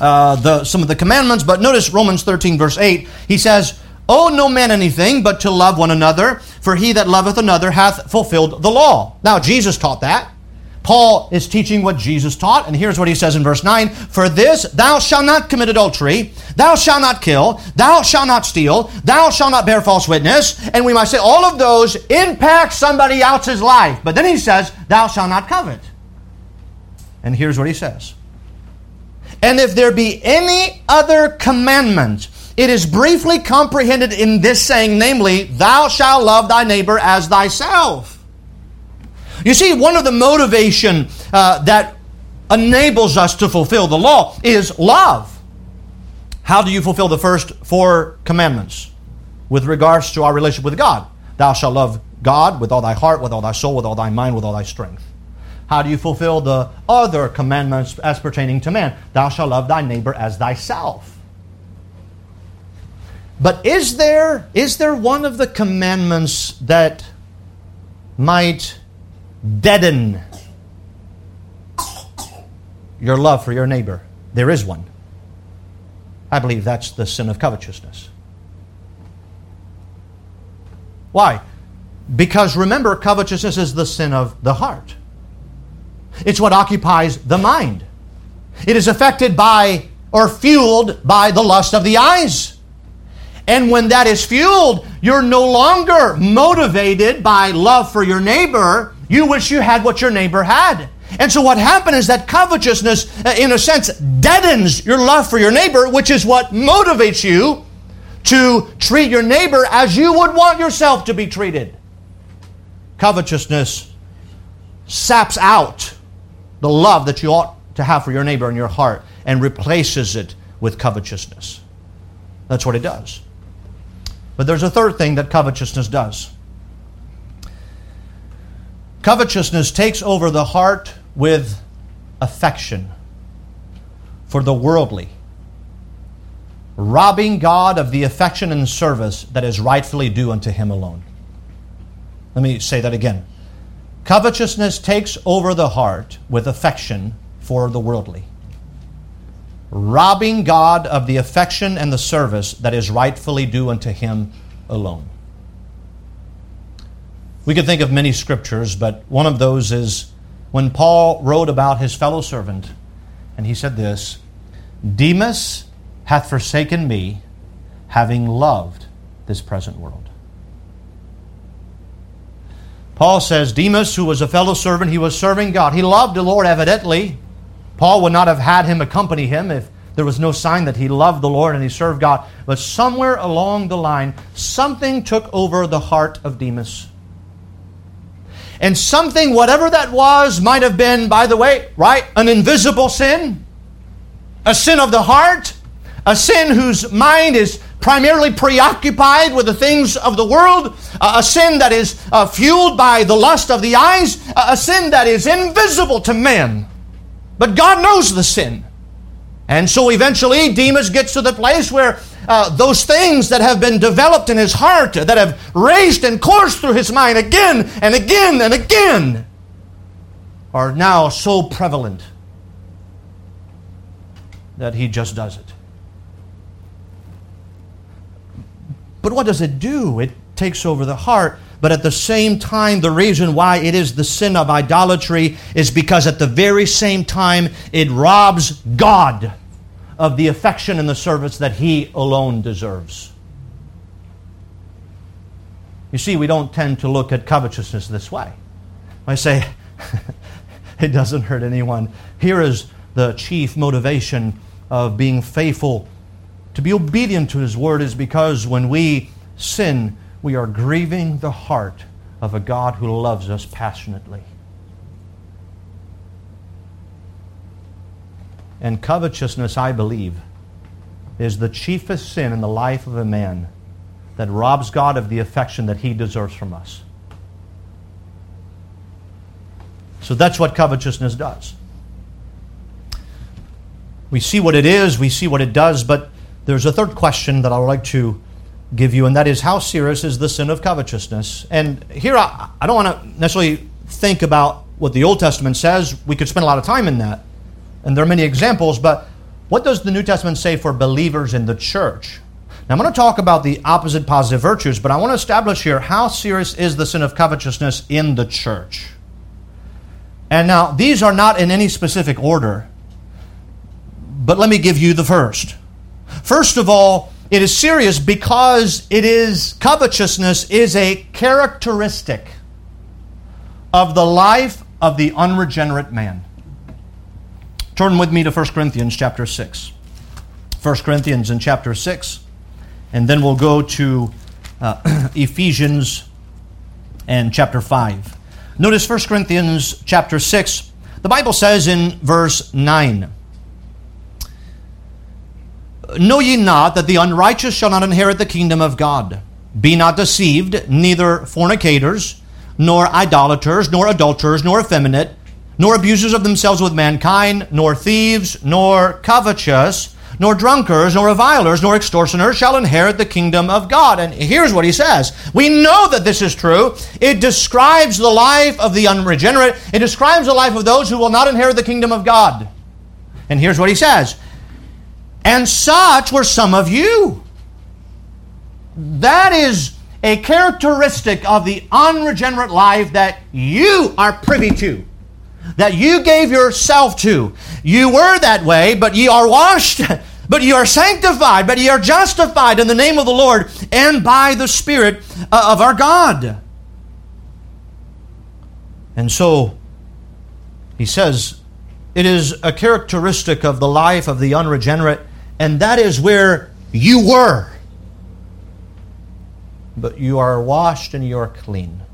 Speaker 1: uh, the, some of the commandments, but notice Romans 13, verse 8. He says, Owe no man anything but to love one another, for he that loveth another hath fulfilled the law. Now, Jesus taught that. Paul is teaching what Jesus taught, and here's what he says in verse 9 For this thou shalt not commit adultery, thou shalt not kill, thou shalt not steal, thou shalt not bear false witness. And we might say all of those impact somebody else's life. But then he says, Thou shalt not covet. And here's what he says And if there be any other commandment, it is briefly comprehended in this saying, namely, Thou shalt love thy neighbor as thyself. You see, one of the motivation uh, that enables us to fulfill the law is love. How do you fulfill the first four commandments with regards to our relationship with God? Thou shalt love God with all thy heart, with all thy soul, with all thy mind, with all thy strength. How do you fulfill the other commandments as pertaining to man? Thou shalt love thy neighbor as thyself. But is there, is there one of the commandments that might deaden your love for your neighbor? There is one. I believe that's the sin of covetousness. Why? Because remember, covetousness is the sin of the heart. It's what occupies the mind. It is affected by or fueled by the lust of the eyes. And when that is fueled, you're no longer motivated by love for your neighbor. You wish you had what your neighbor had. And so what happened is that covetousness, uh, in a sense, deadens your love for your neighbor, which is what motivates you to treat your neighbor as you would want yourself to be treated. Covetousness saps out the love that you ought to have for your neighbor in your heart and replaces it with covetousness. That's what it does. But there's a third thing that covetousness does. Covetousness takes over the heart with affection for the worldly, robbing God of the affection and service that is rightfully due unto Him alone. Let me say that again. Covetousness takes over the heart with affection for the worldly, robbing God of the affection and the service that is rightfully due unto Him alone. We could think of many scriptures, but one of those is when Paul wrote about his fellow servant, and he said this Demas hath forsaken me, having loved this present world. Paul says Demas, who was a fellow servant, he was serving God. He loved the Lord evidently. Paul would not have had him accompany him if there was no sign that he loved the Lord and he served God. But somewhere along the line, something took over the heart of Demas. And something, whatever that was, might have been, by the way, right, an invisible sin, a sin of the heart, a sin whose mind is primarily preoccupied with the things of the world, a sin that is uh, fueled by the lust of the eyes, a sin that is invisible to men. But God knows the sin. And so eventually Demas gets to the place where uh, those things that have been developed in his heart, that have raced and coursed through his mind again and again and again, are now so prevalent that he just does it. But what does it do? It takes over the heart. But at the same time, the reason why it is the sin of idolatry is because at the very same time, it robs God of the affection and the service that He alone deserves. You see, we don't tend to look at covetousness this way. I say, it doesn't hurt anyone. Here is the chief motivation of being faithful to be obedient to His word is because when we sin, we are grieving the heart of a God who loves us passionately. And covetousness, I believe, is the chiefest sin in the life of a man that robs God of the affection that he deserves from us. So that's what covetousness does. We see what it is, we see what it does, but there's a third question that I would like to give you, and that is how serious is the sin of covetousness? And here I, I don't want to necessarily think about what the Old Testament says. We could spend a lot of time in that. And there are many examples, but what does the New Testament say for believers in the church? Now, I'm going to talk about the opposite positive virtues, but I want to establish here how serious is the sin of covetousness in the church. And now, these are not in any specific order, but let me give you the first. First of all, it is serious because it is covetousness is a characteristic of the life of the unregenerate man. Turn with me to 1 Corinthians chapter 6. 1 Corinthians in chapter 6, and then we'll go to uh, Ephesians and chapter 5. Notice 1 Corinthians chapter 6. The Bible says in verse 9 Know ye not that the unrighteous shall not inherit the kingdom of God? Be not deceived, neither fornicators, nor idolaters, nor adulterers, nor effeminate, nor abusers of themselves with mankind, nor thieves, nor covetous, nor drunkards, nor revilers, nor extortioners shall inherit the kingdom of God. And here's what he says. We know that this is true. It describes the life of the unregenerate, it describes the life of those who will not inherit the kingdom of God. And here's what he says And such were some of you. That is a characteristic of the unregenerate life that you are privy to that you gave yourself to. You were that way, but ye are washed, but ye are sanctified, but ye are justified in the name of the Lord and by the Spirit uh, of our God. And so, he says, it is a characteristic of the life of the unregenerate, and that is where you were. But you are washed and you are clean.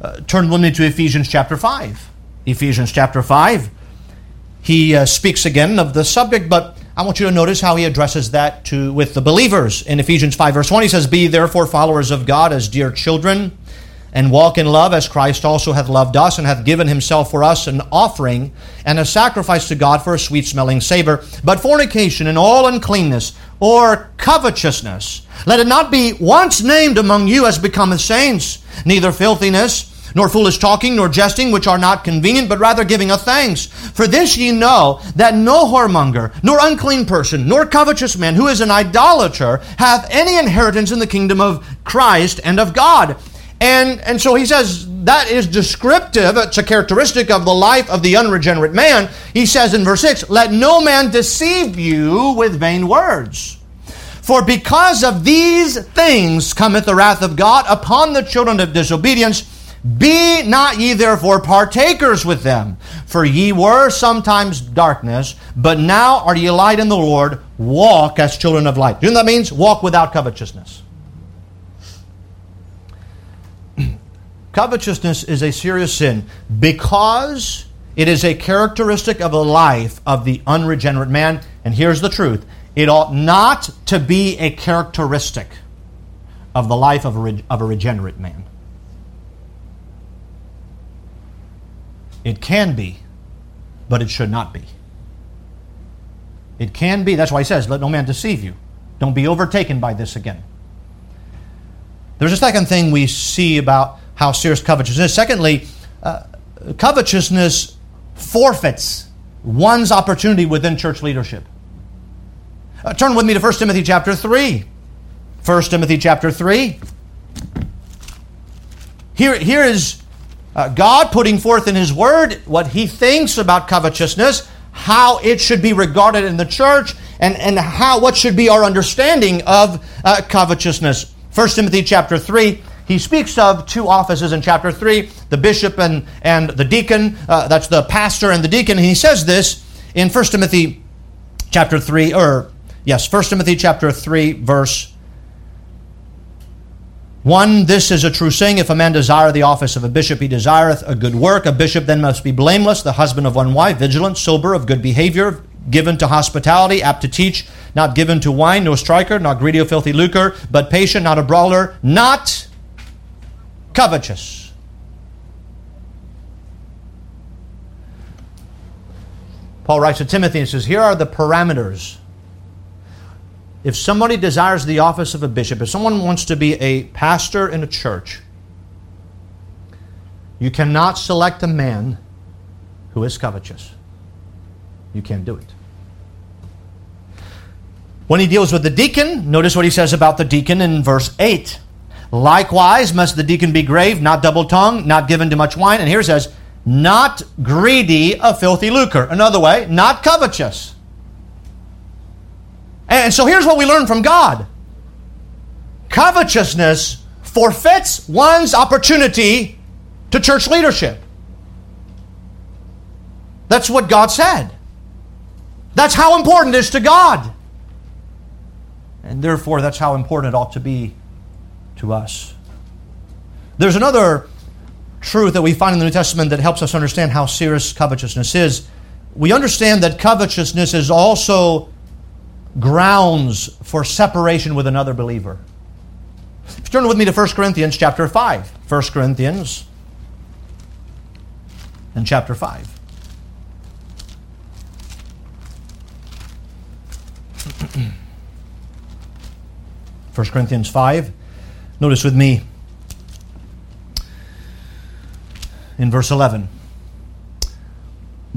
Speaker 1: Uh, turn with me to Ephesians chapter 5. Ephesians chapter 5. He uh, speaks again of the subject, but I want you to notice how he addresses that to with the believers. In Ephesians 5, verse 1, he says, Be therefore followers of God as dear children, and walk in love as Christ also hath loved us, and hath given himself for us an offering and a sacrifice to God for a sweet smelling savor. But fornication and all uncleanness or covetousness, let it not be once named among you as becometh saints, neither filthiness nor foolish talking, nor jesting, which are not convenient, but rather giving of thanks. For this ye know that no whoremonger, nor unclean person, nor covetous man, who is an idolater, hath any inheritance in the kingdom of Christ and of God. And, and so he says that is descriptive, it's a characteristic of the life of the unregenerate man. He says in verse 6, Let no man deceive you with vain words. For because of these things cometh the wrath of God upon the children of disobedience. Be not ye therefore partakers with them, for ye were sometimes darkness, but now are ye light in the Lord. Walk as children of light. Do you know what that means? Walk without covetousness. covetousness is a serious sin because it is a characteristic of the life of the unregenerate man. And here's the truth it ought not to be a characteristic of the life of a, of a regenerate man. It can be, but it should not be. It can be. That's why he says, Let no man deceive you. Don't be overtaken by this again. There's a second thing we see about how serious covetousness is. Secondly, uh, covetousness forfeits one's opportunity within church leadership. Uh, turn with me to 1 Timothy chapter 3. 1 Timothy chapter 3. Here, here is uh, God putting forth in His Word what He thinks about covetousness, how it should be regarded in the church, and, and how what should be our understanding of uh, covetousness. 1 Timothy chapter 3, he speaks of two offices in chapter 3 the bishop and, and the deacon. Uh, that's the pastor and the deacon. He says this in 1 Timothy chapter 3, or yes, 1 Timothy chapter 3, verse one, this is a true saying if a man desire the office of a bishop, he desireth a good work. A bishop then must be blameless, the husband of one wife, vigilant, sober, of good behavior, given to hospitality, apt to teach, not given to wine, no striker, not greedy of filthy lucre, but patient, not a brawler, not covetous. Paul writes to Timothy and says, Here are the parameters if somebody desires the office of a bishop, if someone wants to be a pastor in a church, you cannot select a man who is covetous. You can't do it. When he deals with the deacon, notice what he says about the deacon in verse 8. Likewise, must the deacon be grave, not double tongued, not given to much wine. And here it says, not greedy of filthy lucre. Another way, not covetous. And so here's what we learn from God covetousness forfeits one's opportunity to church leadership. That's what God said. That's how important it is to God. And therefore, that's how important it ought to be to us. There's another truth that we find in the New Testament that helps us understand how serious covetousness is. We understand that covetousness is also grounds for separation with another believer. Turn with me to 1 Corinthians chapter 5. 1 Corinthians and chapter 5. First Corinthians 5. Notice with me in verse 11.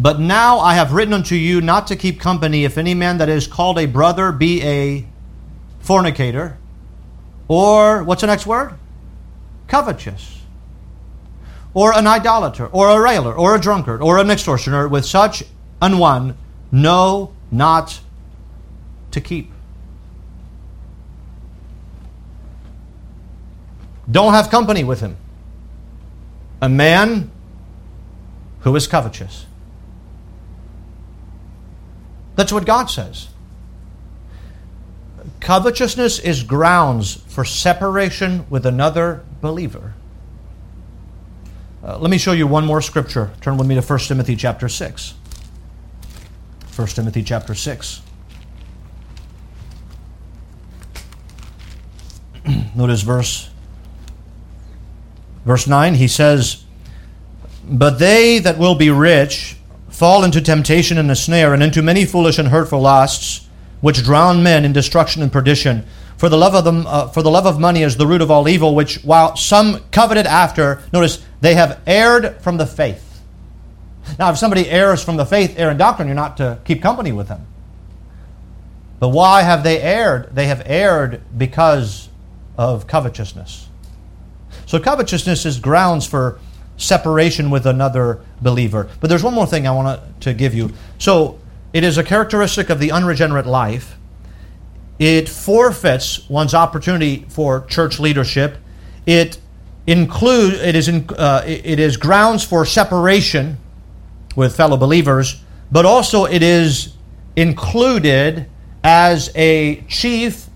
Speaker 1: But now I have written unto you not to keep company if any man that is called a brother be a fornicator, or what's the next word? Covetous, or an idolater, or a railer, or a drunkard, or an extortioner. With such an one, no, not to keep. Don't have company with him. A man who is covetous. That's what God says. Covetousness is grounds for separation with another believer. Uh, let me show you one more scripture. Turn with me to 1 Timothy chapter 6. 1 Timothy chapter 6. Notice verse verse 9. He says, But they that will be rich fall into temptation and a snare, and into many foolish and hurtful lusts, which drown men in destruction and perdition. For the love of them, uh, for the love of money is the root of all evil. Which, while some coveted after, notice they have erred from the faith. Now, if somebody errs from the faith, err in doctrine, you're not to keep company with them. But why have they erred? They have erred because of covetousness. So covetousness is grounds for separation with another believer. But there's one more thing I want to give you. So it is a characteristic of the unregenerate life. It forfeits one's opportunity for church leadership. It include it is in, uh, it is grounds for separation with fellow believers, but also it is included as a chief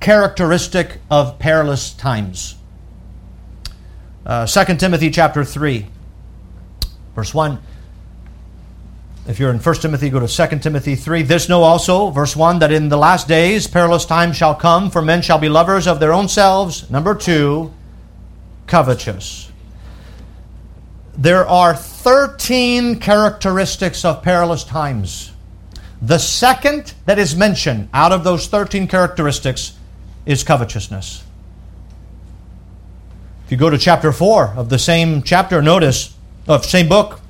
Speaker 1: characteristic of perilous times. Uh, 2 Timothy chapter 3, verse 1. If you're in 1 Timothy, go to 2 Timothy 3. This know also, verse 1, that in the last days perilous times shall come, for men shall be lovers of their own selves. Number 2, covetous. There are 13 characteristics of perilous times. The second that is mentioned out of those 13 characteristics is covetousness. If you go to chapter 4 of the same chapter, notice, of same book,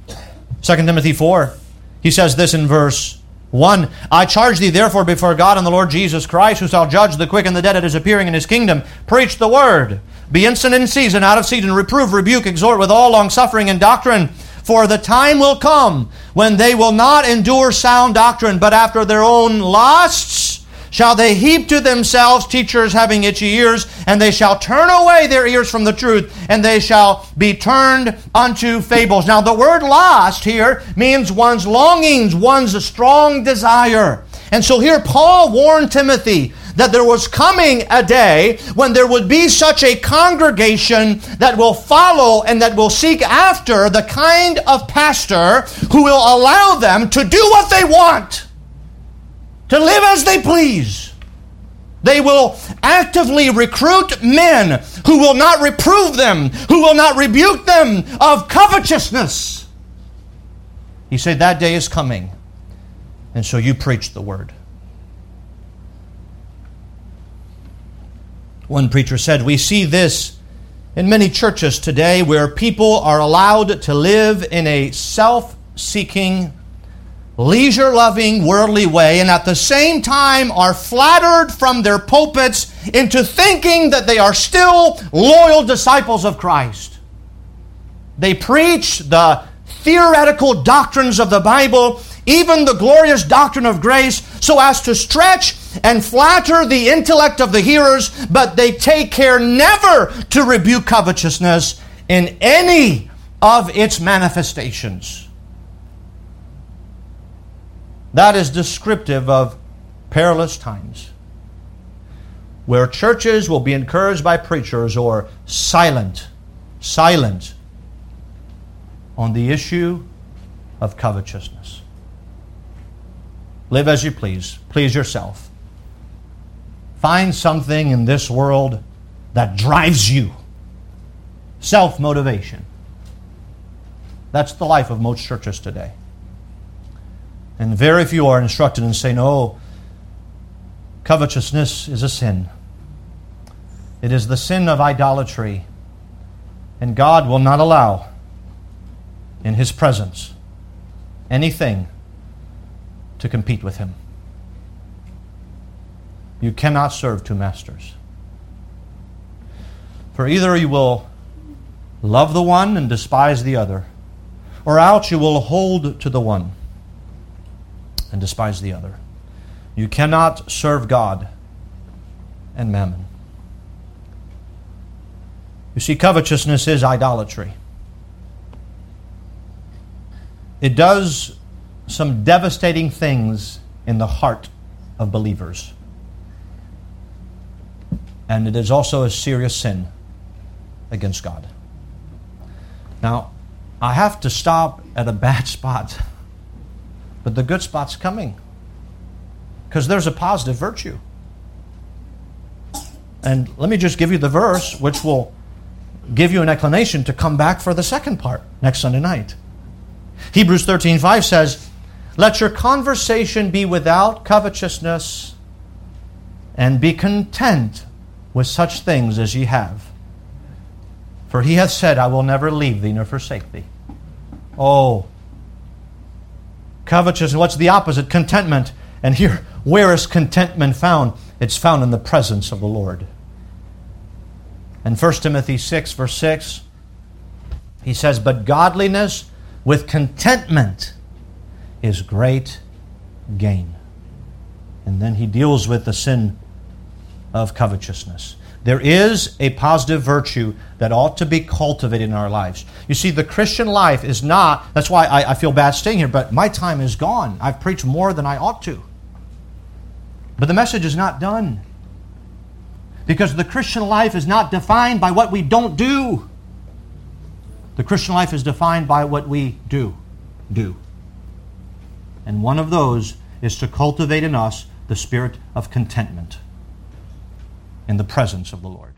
Speaker 1: 2 Timothy 4, he says this in verse 1 I charge thee therefore before God and the Lord Jesus Christ, who shall judge the quick and the dead at his appearing in his kingdom, preach the word. Be instant in season, out of season, reprove, rebuke, exhort with all longsuffering and doctrine. For the time will come when they will not endure sound doctrine, but after their own lusts shall they heap to themselves teachers having itchy ears, and they shall turn away their ears from the truth, and they shall be turned unto fables. Now, the word lust here means one's longings, one's strong desire. And so here Paul warned Timothy that there was coming a day when there would be such a congregation that will follow and that will seek after the kind of pastor who will allow them to do what they want to live as they please. They will actively recruit men who will not reprove them, who will not rebuke them of covetousness. He said, That day is coming. And so you preach the word. One preacher said, We see this in many churches today where people are allowed to live in a self seeking leisure loving, worldly way, and at the same time are flattered from their pulpits into thinking that they are still loyal disciples of Christ. They preach the theoretical doctrines of the Bible, even the glorious doctrine of grace, so as to stretch and flatter the intellect of the hearers, but they take care never to rebuke covetousness in any of its manifestations. That is descriptive of perilous times where churches will be encouraged by preachers or silent, silent on the issue of covetousness. Live as you please, please yourself. Find something in this world that drives you. Self motivation. That's the life of most churches today. And very few are instructed in saying, no, covetousness is a sin. It is the sin of idolatry. And God will not allow in His presence anything to compete with Him. You cannot serve two masters. For either you will love the one and despise the other, or else you will hold to the one and despise the other. You cannot serve God and mammon. You see, covetousness is idolatry. It does some devastating things in the heart of believers. And it is also a serious sin against God. Now, I have to stop at a bad spot, but the good spot's coming because there's a positive virtue. And let me just give you the verse, which will give you an inclination to come back for the second part next Sunday night. Hebrews 13 5 says, Let your conversation be without covetousness, and be content with such things as ye have. For he hath said, I will never leave thee nor forsake thee. Oh, covetousness, what's the opposite? Contentment. And here, where is contentment found? It's found in the presence of the Lord. In 1 Timothy 6, verse 6, he says, But godliness with contentment is great gain. And then he deals with the sin of covetousness. There is a positive virtue that ought to be cultivated in our lives. You see, the Christian life is not, that's why I, I, feel bad staying here, but my time is gone. I've preached more than I ought to. But the message is not done. Because the Christian life is not defined by what we don't do. The Christian life is defined by what we do. Do. And one of those is to cultivate in us the spirit of contentment in the presence of the Lord.